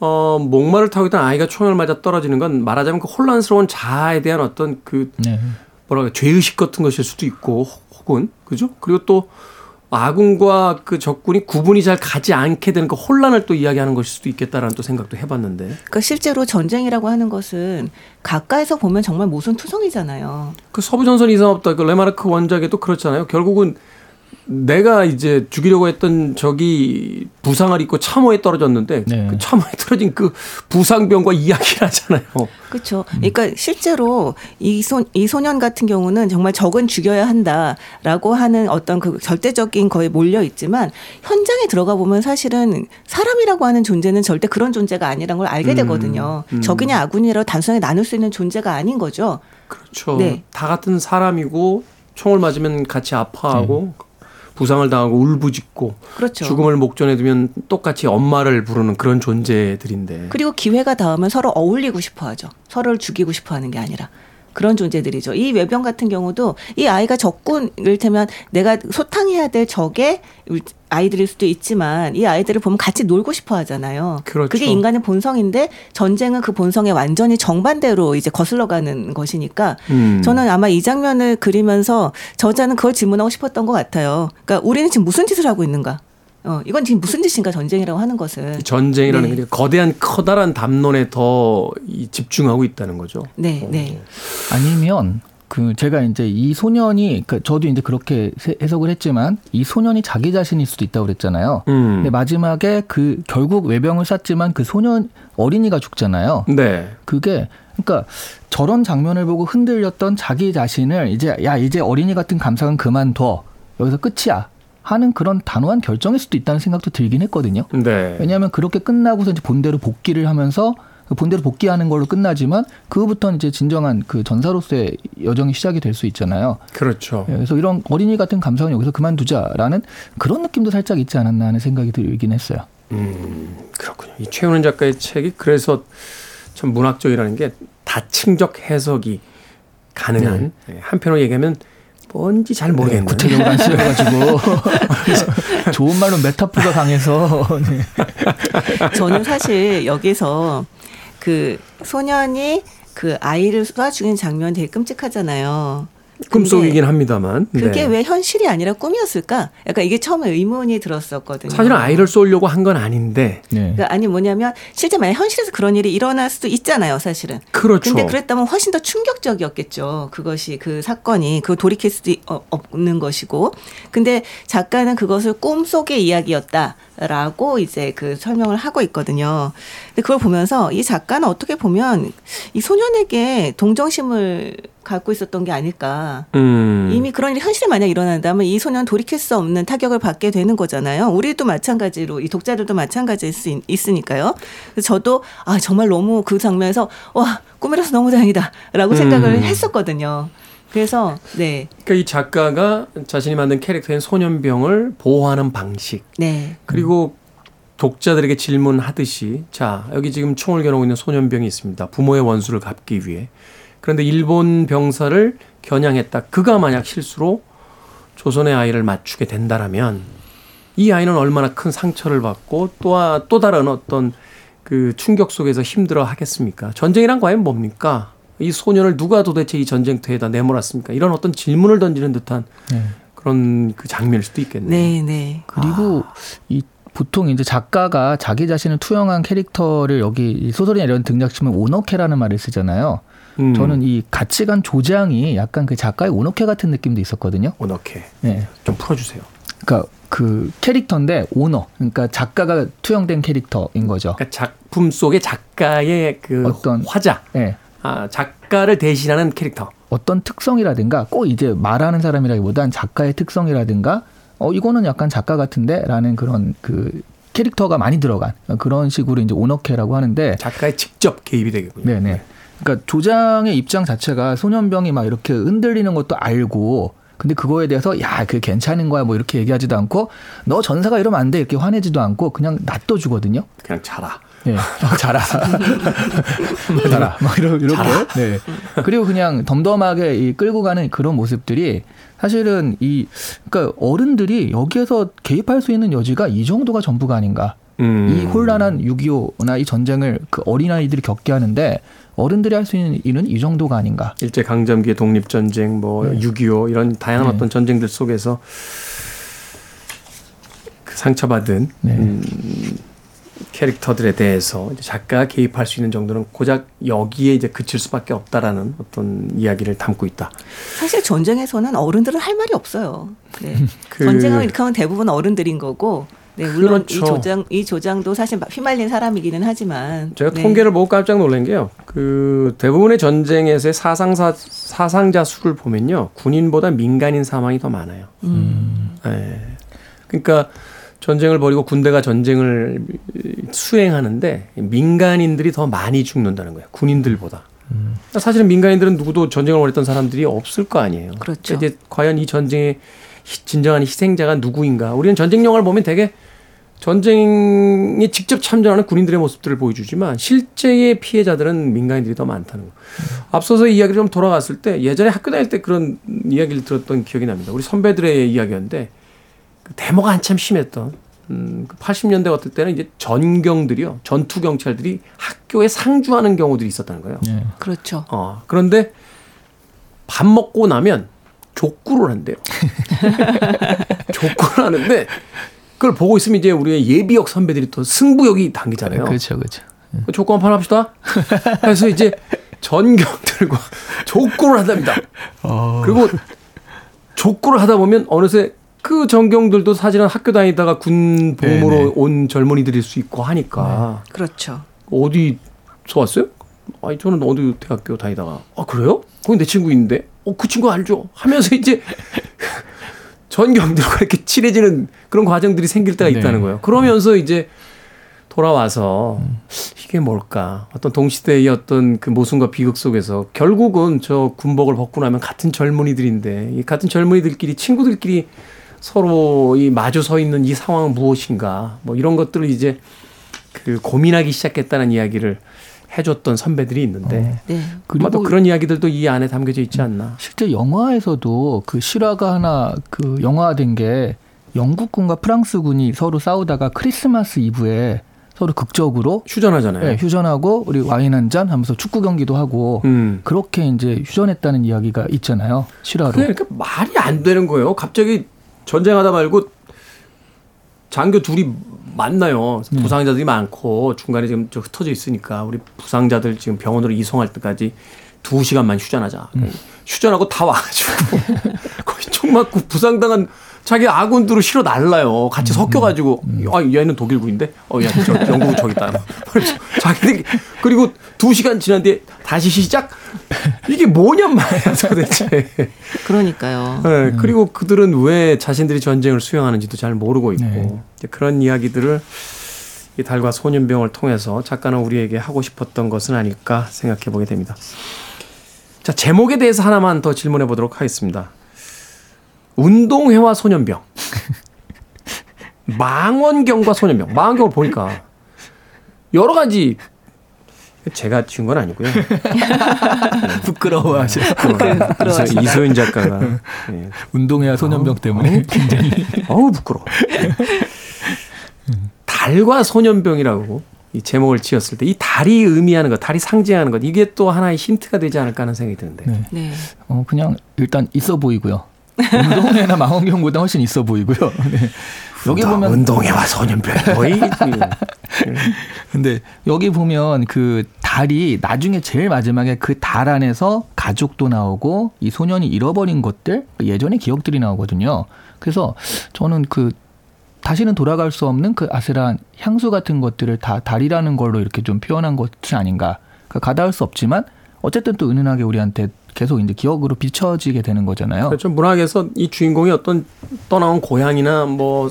어, 목마를 타고 있던 아이가 총을 맞아 떨어지는 건 말하자면 그 혼란스러운 자아에 대한 어떤 그 네. 뭐랄까 죄의식 같은 것일 수도 있고 혹은 그죠? 그리고 또 아군과 그 적군이 구분이 잘 가지 않게 되는 그 혼란을 또 이야기하는 것일 수도 있겠다라는 또 생각도 해봤는데 그러니까 실제로 전쟁이라고 하는 것은 가까이서 보면 정말 모순투성이잖아요. 그 서부 전선 이상 없다 그 레마르크 원작에도 그렇잖아요. 결국은 내가 이제 죽이려고 했던 적이 부상을 입고 참호에 떨어졌는데 네. 그 참호에 떨어진 그 부상병과 이야기를 하잖아요. 그렇죠. 그러니까 실제로 이, 소, 이 소년 같은 경우는 정말 적은 죽여야 한다라고 하는 어떤 그 절대적인 거에 몰려 있지만 현장에 들어가 보면 사실은 사람이라고 하는 존재는 절대 그런 존재가 아니라는 걸 알게 되거든요. 음. 적이냐 아군이라고 단순하게 나눌 수 있는 존재가 아닌 거죠. 그렇죠. 네. 다 같은 사람이고 총을 맞으면 같이 아파하고 부상을 당하고 울부짖고 그렇죠. 죽음을 목전에 두면 똑같이 엄마를 부르는 그런 존재들인데. 그리고 기회가 닿으면 서로 어울리고 싶어 하죠. 서로를 죽이고 싶어 하는 게 아니라. 그런 존재들이죠. 이 외병 같은 경우도 이 아이가 적군, 이를테면 내가 소탕해야 될 적의 아이들일 수도 있지만 이 아이들을 보면 같이 놀고 싶어 하잖아요. 그렇죠. 게 인간의 본성인데 전쟁은 그 본성에 완전히 정반대로 이제 거슬러 가는 것이니까 음. 저는 아마 이 장면을 그리면서 저자는 그걸 질문하고 싶었던 것 같아요. 그러니까 우리는 지금 무슨 짓을 하고 있는가? 어, 이건 지금 무슨 짓인가 전쟁이라고 하는 것은. 전쟁이라는 네. 게 거대한 커다란 담론에 더이 집중하고 있다는 거죠. 네, 네. 아니면 그 제가 이제 이 소년이 그 저도 이제 그렇게 세- 해석을 했지만 이 소년이 자기 자신일 수도 있다고 그랬잖아요. 음. 근데 마지막에 그 결국 외병을 쐈지만 그 소년 어린이가 죽잖아요. 네. 그게 그러니까 저런 장면을 보고 흔들렸던 자기 자신을 이제 야 이제 어린이 같은 감상은 그만둬 여기서 끝이야 하는 그런 단호한 결정일 수도 있다는 생각도 들긴 했거든요. 네. 왜냐하면 그렇게 끝나고서 이제 본대로 복귀를 하면서 그 본대로 복귀하는 걸로 끝나지만 그후부터는 이제 진정한 그 전사로서의 여정이 시작이 될 수 있잖아요. 그렇죠. 예, 그래서 이런 어린이 같은 감성은 여기서 그만두자라는 그런 느낌도 살짝 있지 않았나 하는 생각이 들긴 했어요. 음, 그렇군요. 이 최은은 작가의 책이 그래서 참 문학적이라는 게 다층적 해석이 가능한 네, 한편으로 얘기하면 뭔지 잘 모르겠는 구체적으로 안 쓰여가지고 좋은 말로 메타포가 강해서 (laughs) 네. 저는 사실 여기서 그 소년이 그 아이를 쏴 죽인 장면 되게 끔찍하잖아요. 꿈속이긴 합니다만. 그게 네. 왜 현실이 아니라 꿈이었을까? 약간 이게 처음에 의문이 들었었거든요. 사실은 아이를 쏠려고 한 건 아닌데 네. 그러니까 아니 뭐냐면 실제 만약 현실에서 그런 일이 일어날 수도 있잖아요, 사실은. 그렇죠. 근데 그랬다면 훨씬 더 충격적이었겠죠. 그것이 그 사건이 그 돌이킬 수도 없는 것이고. 근데 작가는 그것을 꿈속의 이야기였다 라고 이제 그 설명을 하고 있거든요. 근데 그걸 보면서 이 작가는 어떻게 보면 이 소년에게 동정심을 갖고 있었던 게 아닐까. 음. 이미 그런 일이 현실에 만약 일어난다면 이 소년 돌이킬 수 없는 타격을 받게 되는 거잖아요. 우리도 마찬가지로 이 독자들도 마찬가지일 수 있, 있으니까요. 그래서 저도 아 정말 너무 그 장면에서 와 꿈이라서 너무 다행이다라고 생각을 음. 했었거든요. 그래서 네, 그러니까 이 작가가 자신이 만든 캐릭터인 소년병을 보호하는 방식 네, 그리고 독자들에게 질문하듯이 자 여기 지금 총을 겨누고 있는 소년병이 있습니다. 부모의 원수를 갚기 위해 그런데 일본 병사를 겨냥했다. 그가 만약 실수로 조선의 아이를 맞추게 된다라면 이 아이는 얼마나 큰 상처를 받고 또, 또 다른 어떤 그 충격 속에서 힘들어 하겠습니까? 전쟁이란 과연 뭡니까? 이 소년을 누가 도대체 이 전쟁터에다 내몰았습니까? 이런 어떤 질문을 던지는 듯한 네. 그런 그 장면일 수도 있겠네요. 네, 네. 그리고 이 보통 이제 작가가 자기 자신을 투영한 캐릭터를 여기 이 소설이나 이런 등장시면 오너케라는 말을 쓰잖아요. 음. 저는 이 가치관 조장이 약간 그 작가의 오너케 같은 느낌도 있었거든요. 오너케 네. 좀 풀어주세요. 그러니까 그 캐릭터인데 오너, 그러니까 작가가 투영된 캐릭터인 거죠. 그러니까 작품 속의 작가의 그 어떤- 화자, 네. 아, 작가를 대신하는 캐릭터. 어떤 특성이라든가 꼭 이제 말하는 사람이라기보단 작가의 특성이라든가 어 이거는 약간 작가 같은데라는 그런 그 캐릭터가 많이 들어간 그런 식으로 이제 오너케라고 하는데 작가의 직접 개입이 되겠군요. 네네. 그러니까 조장의 입장 자체가 소년병이 막 이렇게 흔들리는 것도 알고 근데 그거에 대해서 야, 그 괜찮은 거야 뭐 이렇게 얘기하지도 않고 너 전사가 이러면 안 돼 이렇게 화내지도 않고 그냥 놔둬 주거든요. 그냥 자라. 예, (laughs) 막 자라. (laughs) 자라. 막 이런, 이렇게. 네. 그리고 그냥 덤덤하게 이 끌고 가는 그런 모습들이 사실은 이, 그러니까 어른들이 여기에서 개입할 수 있는 여지가 이 정도가 전부가 아닌가. 음. 이 혼란한 6.25나 이 전쟁을 그 어린아이들이 겪게 하는데 어른들이 할 수 있는 일은 이 정도가 아닌가. 일제 강점기 독립 전쟁 뭐 네. 6.25 이런 다양한 네. 어떤 전쟁들 속에서 그 상처받은 네. 음, 캐릭터들에 대해서 작가가 개입할 수 있는 정도는 고작 여기에 이제 그칠 수밖에 없다라는 어떤 이야기를 담고 있다. 사실 전쟁에서는 어른들은 할 말이 없어요. 네. 그- 전쟁을 일으키면 대부분 어른들인 거고. 네, 물론 이 그렇죠. 조장 이 조장도 사실 휘말린 사람이기는 하지만 제가 네. 통계를 보고 깜짝 놀란 게요. 그 대부분의 전쟁에서의 사상사 사상자 수를 보면요. 군인보다 민간인 사망이 더 많아요. 음. 예. 그러니까 전쟁을 벌이고 군대가 전쟁을 수행하는데 민간인들이 더 많이 죽는다는 거예요. 군인들보다. 그러니까 사실은 민간인들은 누구도 전쟁을 벌였던 사람들이 없을 거 아니에요. 그렇죠. 이제 과연 이 전쟁의 희- 진정한 희생자가 누구인가? 우리는 전쟁 영화를 보면 되게 전쟁에 직접 참전하는 군인들의 모습들을 보여주지만 실제의 피해자들은 민간인들이 더 많다는 거. 앞서서 이 이야기를 좀 돌아갔을 때 예전에 학교 다닐 때 그런 이야기를 들었던 기억이 납니다. 우리 선배들의 이야기였는데 그 데모가 한참 심했던 음, 80년대 같을 때는 이제 전경들이요, 전투 경찰들이 학교에 상주하는 경우들이 있었다는 거예요. 예. 그렇죠. 어, 그런데 밥 먹고 나면 족구를 한대요. (laughs) 족구를 하는데 그걸 보고 있으면 이제 우리의 예비역 선배들이 또 승부욕이 당기잖아요. 그렇죠, 그렇죠. 족구 한판 합시다. 그래서 이제 전경들과 족구를 한답니다. 그리고 족구를 하다 보면 어느새 그 전경들도 사실은 학교 다니다가 군 복무로 네네. 온 젊은이들일 수 있고 하니까 그렇죠. 어디서 왔어요? 아니 저는 어디 대학교 다니다가 아 그래요? 거기 내 친구 있는데 어그 친구 알죠? 하면서 이제 (laughs) 전경들과 이렇게 친해지는 그런 과정들이 생길 때가 네. 있다는 거예요. 그러면서 이제 돌아와서 이게 뭘까? 어떤 동시대의 어떤 그 모순과 비극 속에서 결국은 저 군복을 벗고 나면 같은 젊은이들인데 이 같은 젊은이들끼리 친구들끼리 서로 이 마주 서 있는 이 상황은 무엇인가? 뭐 이런 것들을 이제 그 고민하기 시작했다는 이야기를 해줬던 선배들이 있는데 네. 아마 또 그런 이야기들도 이 안에 담겨져 있지 않나. 실제 영화에서도 그 실화가 하나 그 영화된 게 영국군과 프랑스군이 서로 싸우다가 크리스마스 이브에 서로 극적으로 휴전하잖아요. 예, 휴전하고 우리 와인 한 잔 하면서 축구 경기도 하고 음. 그렇게 이제 휴전했다는 이야기가 있잖아요. 실화로. 그게 그러니까 말이 안 되는 거예요. 갑자기 전쟁하다 말고 장교 둘이 만나요. 부상자들이 많고 중간에 지금 저 흩어져 있으니까 우리 부상자들 지금 병원으로 이송할 때까지 두 시간만 휴전하자. 휴전하고 다 와가지고 (laughs) 거의 총 맞고 부상당한 자기 아군들을 실어 날라요. 같이 섞여가지고 아 얘는 독일군인데 어야저 영국은 저기 있다. 그래서 자기들 그리고 두 시간 지난 뒤에 다시 시작. 이게 뭐냔 말이야 도대체. 그러니까요. 네, 그리고 그들은 왜 자신들이 전쟁을 수행하는지도 잘 모르고 있고 네. 이제 그런 이야기들을 이 달과 소년병을 통해서 작가는 우리에게 하고 싶었던 것은 아닐까 생각해 보게 됩니다. 자 제목에 대해서 하나만 더 질문해 보도록 하겠습니다. 운동회와 소년병, (laughs) 망원경과 소년병. 망원경을 보니까 여러 가지 제가 지은 건 아니고요. (laughs) 부끄러워하죠. 이소, 이소연 작가가 예. (laughs) 운동회와 소년병 때문에 굉장히 어우 부끄러워. 달과 소년병이라고 이 제목을 지었을 때 이 달이 의미하는 것, 달이 상징하는 것 이게 또 하나의 힌트가 되지 않을까 하는 생각이 드는데. 네. 네. 어, 그냥 일단 있어 보이고요. 운동회나 망원경보다 훨씬 있어 보이고요. (laughs) 네. 여기 보면 운동회와 소년병 거의 (laughs) 근데 여기 보면 그 달이 나중에 제일 마지막에 그 달 안에서 가족도 나오고 이 소년이 잃어버린 것들 예전의 기억들이 나오거든요. 그래서 저는 그 다시는 돌아갈 수 없는 그 아슬한 향수 같은 것들을 다 달이라는 걸로 이렇게 좀 표현한 것이 아닌가. 그러니까 가다할 수 없지만 어쨌든 또 은은하게 우리한테 계속 이제 기억으로 비춰지게 되는 거잖아요. 그렇죠. 문학에서 이 주인공이 어떤 떠나온 고향이나 뭐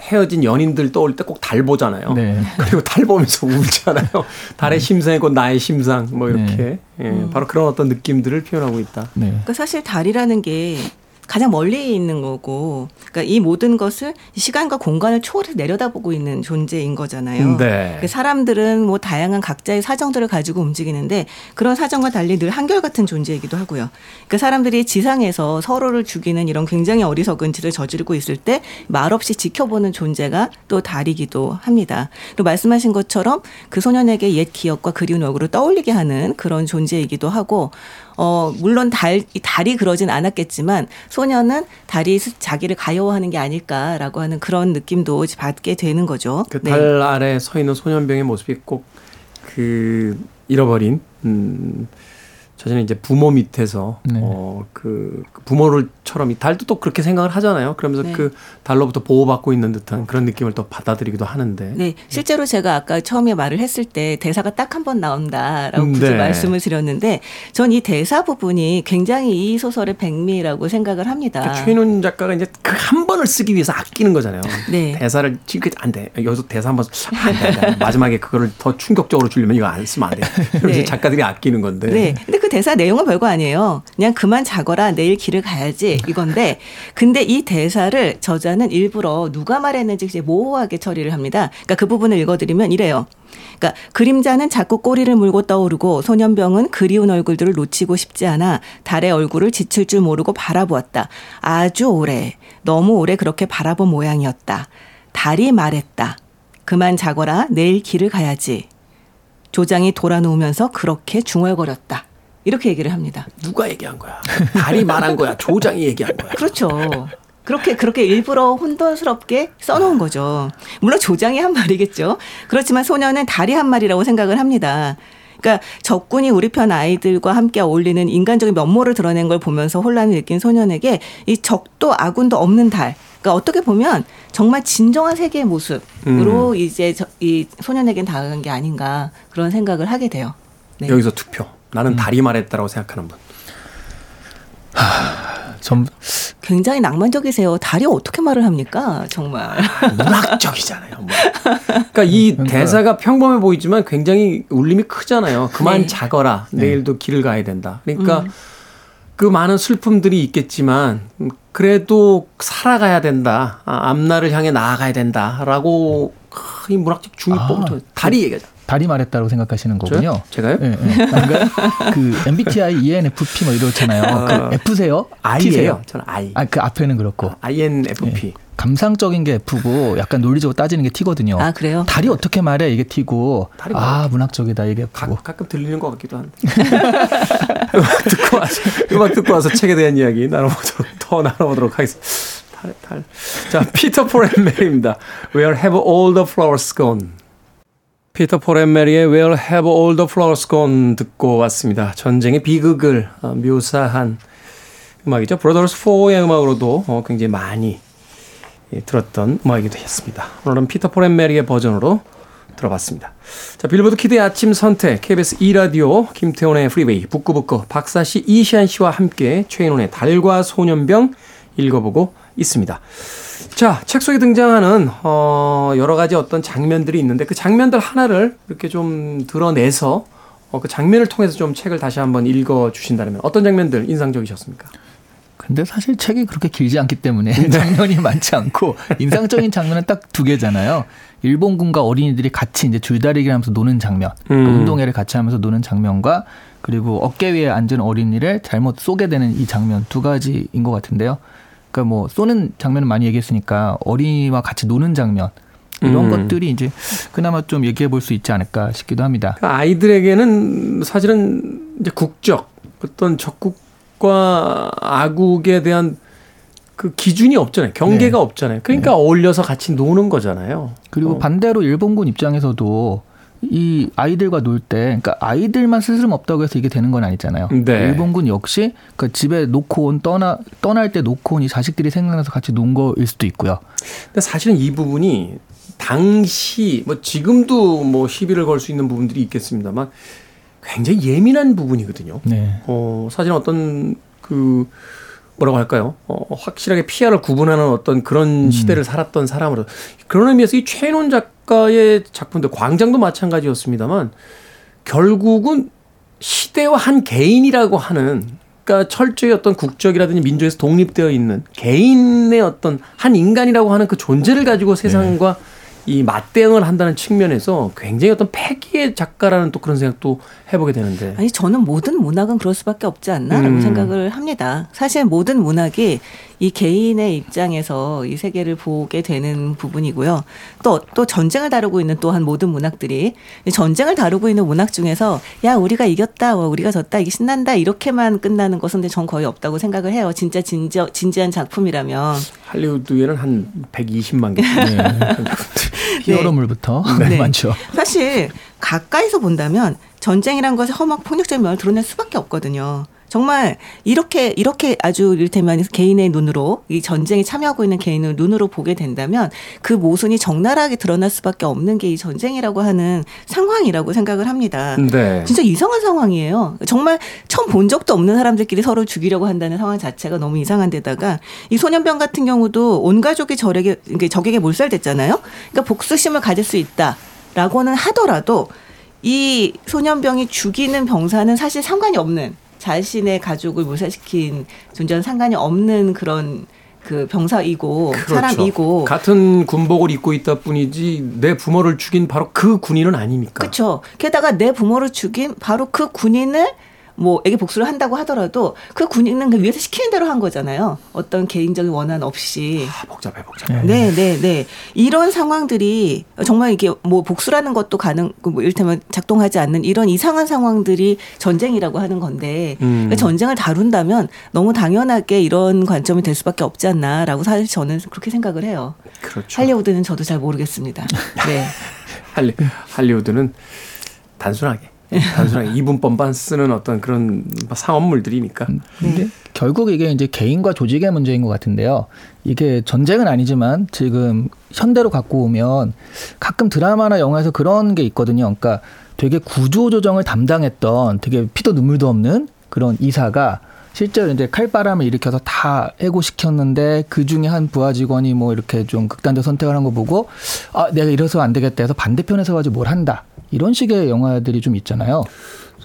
헤어진 연인들 떠올 때 꼭 달 보잖아요. 네. (laughs) 그리고 달 보면서 울잖아요. 달의 심상이 곧 나의 심상 뭐 이렇게 네. 예, 바로 그런 어떤 느낌들을 표현하고 있다. 네. 그러니까 사실 달이라는 게 가장 멀리 있는 거고, 그러니까 이 모든 것을 시간과 공간을 초월해 내려다보고 있는 존재인 거잖아요. 네. 그 사람들은 뭐 다양한 각자의 사정들을 가지고 움직이는데 그런 사정과 달리 늘 한결같은 존재이기도 하고요. 그러니까 사람들이 지상에서 서로를 죽이는 이런 굉장히 어리석은 짓을 저지르고 있을 때 말없이 지켜보는 존재가 또 달이기도 합니다. 또 말씀하신 것처럼 그 소년에게 옛 기억과 그리운 얼굴을 떠올리게 하는 그런 존재이기도 하고 어, 물론 달, 이 달이 그러진 않았겠지만 소년은 달이 스- 자기를 가여워하는 게 아닐까라고 하는 그런 느낌도 받게 되는 거죠. 그 네. 달 아래 서 있는 소년병의 모습이 꼭 그 잃어버린 음 자신의 이제 부모 밑에서 네. 어그 부모를처럼 이 달도 또 그렇게 생각을 하잖아요. 그러면서 네. 그 달로부터 보호받고 있는 듯한 그런 느낌을 또 받아들이기도 하는데. 네, 실제로 제가 아까 처음에 말을 했을 때 대사가 딱 한 번 나온다라고 음, 굳이 네. 말씀을 드렸는데 전 이 대사 부분이 굉장히 이 소설의 백미라고 생각을 합니다. 그러니까 최인훈 작가가 이제 그 한 번을 쓰기 위해서 아끼는 거잖아요. 네. 대사를 지금 안 돼. 여기서 대사 한 번 안 돼, 안 돼. 마지막에 그거를 더 충격적으로 주려면 이거 안 쓰면 안 돼. (laughs) 그래서 네. 작가들이 아끼는 건데. 네. 근데 그 대사 내용은 별거 아니에요. 그냥 그만 자거라 내일 길을 가야지 이건데 근데 이 대사를 저자는 일부러 누가 말했는지 모호하게 처리를 합니다. 그러니까 그 부분을 읽어드리면 이래요. 그러니까 그림자는 자꾸 꼬리를 물고 떠오르고 소년병은 그리운 얼굴들을 놓치고 싶지 않아 달의 얼굴을 지칠 줄 모르고 바라보았다. 아주 오래, 너무 오래 그렇게 바라본 모양이었다. 달이 말했다. 그만 자거라 내일 길을 가야지. 조장이 돌아놓으면서 그렇게 중얼거렸다. 이렇게 얘기를 합니다. 누가 얘기한 거야? 달이 말한 거야? 조장이 얘기한 거야? 그렇죠. 그렇게 그렇게 일부러 혼돈스럽게 써놓은 거죠. 물론 조장이 한 말이겠죠. 그렇지만 소녀는 달이 한 말이라고 생각을 합니다. 그러니까 적군이 우리 편 아이들과 함께 어울리는 인간적인 면모를 드러낸 걸 보면서 혼란을 느낀 소년에게 이 적도 아군도 없는 달. 그러니까 어떻게 보면 정말 진정한 세계의 모습으로 이제 저- 이 소년에겐 다가간 게 아닌가 그런 생각을 하게 돼요. 네. 여기서 투표. 나는 달이 말했다라고 생각하는 분. 전 굉장히 낭만적이세요. 달이 어떻게 말을 합니까? 정말. 문학적이잖아요. 뭐. 그러니까 이 그러니까- 대사가 평범해 보이지만 굉장히 울림이 크잖아요. 그만 네. 자거라. 네. 내일도 길을 가야 된다. 그러니까 그 많은 슬픔들이 있겠지만 음, 그래도 살아가야 된다. 아, 앞날을 향해 나아가야 된다라고 크, 이 문학적 중립법부터 아, 달이 얘기하죠. 달이 말했다고 생각하시는 거군요. 저요? 제가요? 예, 예. 그러니까 그 MBTI, ENFP 뭐 이렇잖아요. 그 F세요? I예요. 저는 I. 아, 그 앞에는 그렇고. INFP. 예. 감상적인 게 F고 약간 논리적으로 따지는 게 T거든요. 아, 그래요? 달이 어떻게 말해 이게 T고 아. 문학적이다 이게 가, F고. 가 끔 들리는 것 같기도 한데. (laughs) 음악 듣고 와서, 음악 듣고 와서 책에 대한 이야기 나눠보도록, 더 나눠보도록 하겠습니다. 달, 달. 자, 피터 폴 앤 메리입니다. Where have all the flowers gone? 피터 폴앤 메리의 Where have all the flowers gone 듣고 왔습니다. 전쟁의 비극을 어, 묘사한 음악이죠. 브라더스 포의 음악으로도 어, 굉장히 많이 예, 들었던 음악이기도 했습니다. 오늘은 피터 폴앤 메리의 버전으로 들어봤습니다. 자, 빌보드 Kid의 아침 선택, KBS 2라디오, 김태훈의 프리웨이, 북끄북끄, 박사 씨, 이시한 씨와 함께 최인훈의 달과 소년병 읽어보고 있습니다. 자, 책 속에 등장하는, 어, 여러 가지 어떤 장면들이 있는데 그 장면들 하나를 이렇게 좀 드러내서 어, 그 장면을 통해서 좀 책을 다시 한번 읽어 주신다면 어떤 장면들 인상적이셨습니까? 근데 사실 책이 그렇게 길지 않기 때문에 네. (laughs) 장면이 많지 않고 인상적인 장면은 딱 두 개잖아요. 일본군과 어린이들이 같이 이제 줄다리기 하면서 노는 장면, 그 음. 운동회를 같이 하면서 노는 장면과 그리고 어깨 위에 앉은 어린이를 잘못 쏘게 되는 이 장면 두 가지인 것 같은데요. 그러니까 뭐 쏘는 장면은 많이 얘기했으니까 어린이와 같이 노는 장면 이런 음. 것들이 이제 그나마 좀 얘기해 볼 수 있지 않을까 싶기도 합니다. 그 아이들에게는 사실은 이제 국적, 어떤 적국 과 아국에 대한 그 기준이 없잖아요. 경계가 네. 없잖아요. 그러니까 어울려서 같이 노는 거잖아요. 그리고 어. 반대로 일본군 입장에서도 이 아이들과 놀 때, 그러니까 아이들만 스스럼 없다고 해서 이게 되는 건 아니잖아요. 네. 일본군 역시 그 집에 놓고 온 떠나 떠날 때 놓고 온 이 자식들이 생각나서 같이 논 거일 수도 있고요. 근데 사실은 이 부분이 당시 뭐 지금도 뭐 시비를 걸 수 있는 부분들이 있겠습니다만 굉장히 예민한 부분이거든요. 네. 어, 사실 어떤 그 뭐라고 할까요? 어, 확실하게 피아를 구분하는 어떤 그런 시대를 살았던 사람으로 그런 의미에서 이 최인원 작가의 작품들 광장도 마찬가지였습니다만 결국은 시대와 한 개인이라고 하는 그러니까 철저히 어떤 국적이라든지 민족에서 독립되어 있는 개인의 어떤 한 인간이라고 하는 그 존재를 가지고 세상과 이 맞대응을 한다는 측면에서 굉장히 어떤 패기의 작가라는 또 그런 생각도 해보게 되는데 아니 저는 모든 문학은 그럴 수밖에 없지 않나라고 음. 생각을 합니다. 사실 모든 문학이 이 개인의 입장에서 이 세계를 보게 되는 부분이고요. 또 또 전쟁을 다루고 있는 또한 모든 문학들이 이 전쟁을 다루고 있는 문학 중에서 야 우리가 이겼다, 와, 우리가 졌다, 이게 신난다 이렇게만 끝나는 것은 근데 전 거의 없다고 생각을 해요. 진짜 진저, 진지한 작품이라면 할리우드에는 한 120만 개. (laughs) (laughs) 히어로물부터 네. 많죠. 사실 가까이서 본다면 전쟁이란 것이 험악 폭력적인 면을 드러낼 수밖에 없거든요. 정말 이렇게 이렇게 아주 이를테면 개인의 눈으로 이 전쟁에 참여하고 있는 개인을 눈으로 보게 된다면 그 모순이 적나라하게 드러날 수밖에 없는 게 이 전쟁이라고 하는 상황이라고 생각을 합니다. 네. 진짜 이상한 상황이에요. 정말 처음 본 적도 없는 사람들끼리 서로 죽이려고 한다는 상황 자체가 너무 이상한 데다가 이 소년병 같은 경우도 온 가족이 저에게 적에게 몰살됐잖아요. 그러니까 복수심을 가질 수 있다라고는 하더라도 이 소년병이 죽이는 병사는 사실 상관이 없는 자신의 가족을 몰살시킨 존재와는 상관이 없는 그런 그 병사이고 사람이고 그렇죠. 같은 군복을 입고 있다 뿐이지 내 부모를 죽인 바로 그 군인은 아니니까. 그렇죠. 게다가 내 부모를 죽인 바로 그 군인을 뭐 에게 복수를 한다고 하더라도 그 군인은 그 위에서 시키는 대로 한 거잖아요. 어떤 개인적인 원한 없이. 아, 복잡해 복잡해. 네, 네, 네. 이런 상황들이 정말 이게 뭐 복수라는 것도 가능, 뭐 이를테면 작동하지 않는 이런 이상한 상황들이 전쟁이라고 하는 건데 음. 그 전쟁을 다룬다면 너무 당연하게 이런 관점이 될 수밖에 없지 않나라고 사실 저는 그렇게 생각을 해요. 그렇죠. 할리우드는 저도 잘 모르겠습니다. (laughs) 네. 할리, 할리우드는 단순하게 단순하게 이분법만 쓰는 어떤 그런 상업물들이니까. 근데 결국 이게 이제 개인과 조직의 문제인 것 같은데요. 이게 전쟁은 아니지만 지금 현대로 갖고 오면 가끔 드라마나 영화에서 그런 게 있거든요. 그러니까 되게 구조조정을 담당했던 되게 피도 눈물도 없는 그런 이사가 실제로 이제 칼바람을 일으켜서 다 해고시켰는데 그 중에 한 부하 직원이 뭐 이렇게 좀 극단적 선택을 한 거 보고 아 내가 이래서 안 되겠다 해서 반대편에 서 가지고 뭘 한다 이런 식의 영화들이 좀 있잖아요.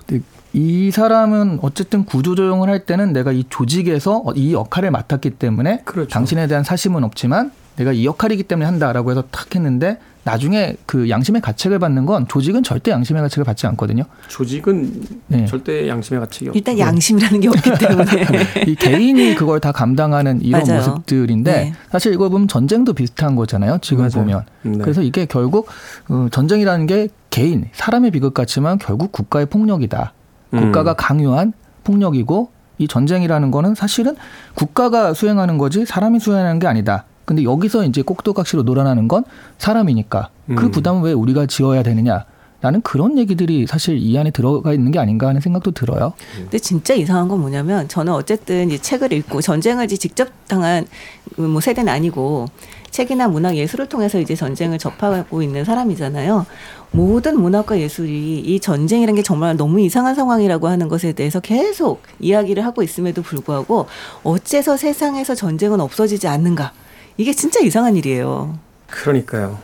근데 이 사람은 어쨌든 구조조정을 할 때는 내가 이 조직에서 이 역할을 맡았기 때문에 그렇죠. 당신에 대한 사심은 없지만 내가 이 역할이기 때문에 한다라고 해서 탁 했는데 나중에 그 양심의 가책을 받는 건 조직은 절대 양심의 가책을 받지 않거든요. 조직은 네. 절대 양심의 가책이 없고. 일단 양심이라는 게 없기 때문에. (laughs) 이 개인이 그걸 다 감당하는 이런 맞아요. 모습들인데 네. 사실 이거 보면 전쟁도 비슷한 거잖아요. 지금 맞아요. 보면. 네. 그래서 이게 결국 어, 전쟁이라는 게 개인, 사람의 비극 같지만 결국 국가의 폭력이다. 음. 국가가 강요한 폭력이고 이 전쟁이라는 거는 사실은 국가가 수행하는 거지 사람이 수행하는 게 아니다. 근데 여기서 이제 꼭두각시로 놀아나는 건 사람이니까 그 음. 부담을 왜 우리가 지어야 되느냐. 라는 그런 얘기들이 사실 이 안에 들어가 있는 게 아닌가 하는 생각도 들어요. 근데 진짜 이상한 건 뭐냐면 저는 어쨌든 이 책을 읽고 전쟁을 직접 당한 뭐 세대는 아니고 책이나 문학 예술을 통해서 이제 전쟁을 접하고 있는 사람이잖아요. 모든 문학과 예술이 이 전쟁이라는 게 정말 너무 이상한 상황이라고 하는 것에 대해서 계속 이야기를 하고 있음에도 불구하고 어째서 세상에서 전쟁은 없어지지 않는가? 이게 진짜 이상한 일이에요. 그러니까요.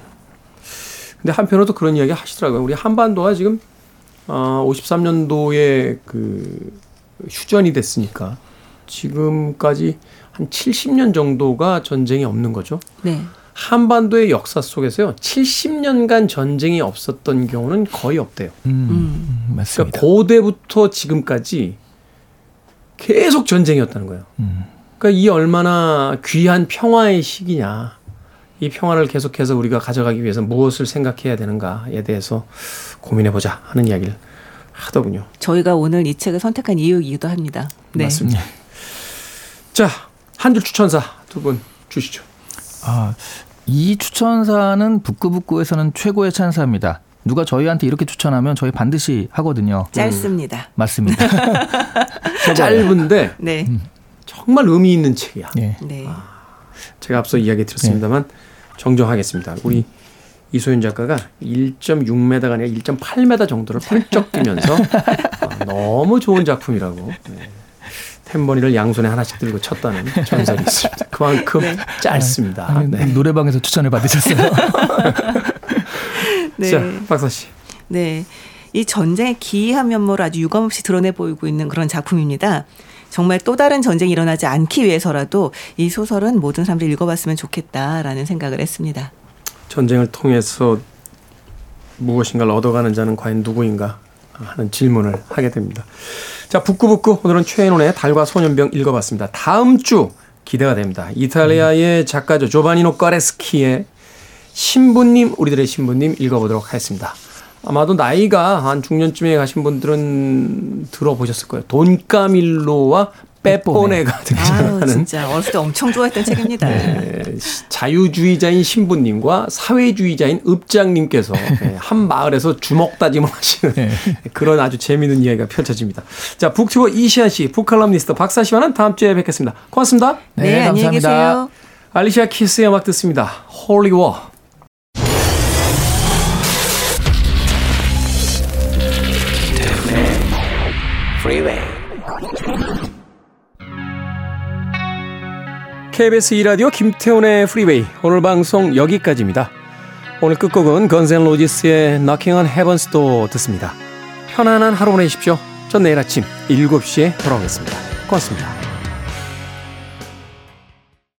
근데 한편으로 도 그런 이야기 하시더라고요. 우리 한반도가 지금 어, 53년도에 그 휴전이 됐으니까 지금까지 한 70년 정도가 전쟁이 없는 거죠. 네. 한반도의 역사 속에서요. 70년간 전쟁이 없었던 경우는 거의 없대요. 음, 맞습니다. 그러니까 고대부터 지금까지 계속 전쟁이었다는 거예요. 음. 그러니까 이 얼마나 귀한 평화의 시기냐. 이 평화를 계속해서 우리가 가져가기 위해서 무엇을 생각해야 되는가에 대해서 고민해 보자 하는 이야기를 하더군요. 저희가 오늘 이 책을 선택한 이유이기도 합니다. 네. 맞습니다. 자, 한 줄 추천사 두 분 주시죠. 아, 이 추천사는 북구북구에서는 최고의 찬사입니다. 누가 저희한테 이렇게 추천하면 저희 반드시 하거든요. 짧습니다. 맞습니다. (laughs) 짧은데 네. 정말 의미 있는 책이야. 예. 네. 제가 앞서 이야기 드렸습니다만 정정하겠습니다. 우리 이소연 작가가 1.6m가 아니라 1.8m 정도를 (laughs) 훌쩍 뛰면서 어, 너무 좋은 작품이라고 네. 햄버니를 양손에 하나씩 들고 쳤다는 전설이 있습니다. 그만큼 짧습니다. 아니, 네. 노래방에서 추천을 받으셨어요. (laughs) 네. 자, 박사 씨. 네. 이 전쟁의 기이한 면모를 아주 유감없이 드러내 보이고 있는 그런 작품입니다. 정말 또 다른 전쟁이 일어나지 않기 위해서라도 이 소설은 모든 사람들이 읽어봤으면 좋겠다라는 생각을 했습니다. 전쟁을 통해서 무엇인가를 얻어가는 자는 과연 누구인가 하는 질문을 하게 됩니다. 자, 북구북구 오늘은 최인원의 달과 소년병 읽어봤습니다. 다음 주 기대가 됩니다. 이탈리아의 작가죠. 조바니노 까레스키의 신부님, 우리들의 신부님 읽어보도록 하겠습니다. 아마도 나이가 한 중년쯤에 가신 분들은 들어보셨을 거예요. 돈까밀로와 빼뽀네가 등장하는 진짜 어렸을 때 엄청 좋아했던 책입니다. 네, 자유주의자인 신부님과 사회주의자인 읍장님께서 네, 한 마을에서 주먹 다짐을 하시는 그런 아주 재미있는 이야기가 펼쳐집니다. 자, 북튜버 이시한 씨, 북칼럼니스트 박사 씨와는 다음 주에 뵙겠습니다. 고맙습니다. 네, 안녕히 계세요. 알리시아 키스의 음악 듣습니다. Holy War. KBS 2라디오 김태훈의 프리웨이 오늘 방송 여기까지입니다. 오늘 끝곡은 건센 로지스의 Knocking on Heaven's Door 듣습니다. 편안한 하루 보내십시오. 전 내일 아침 7시에 돌아오겠습니다. 고맙습니다.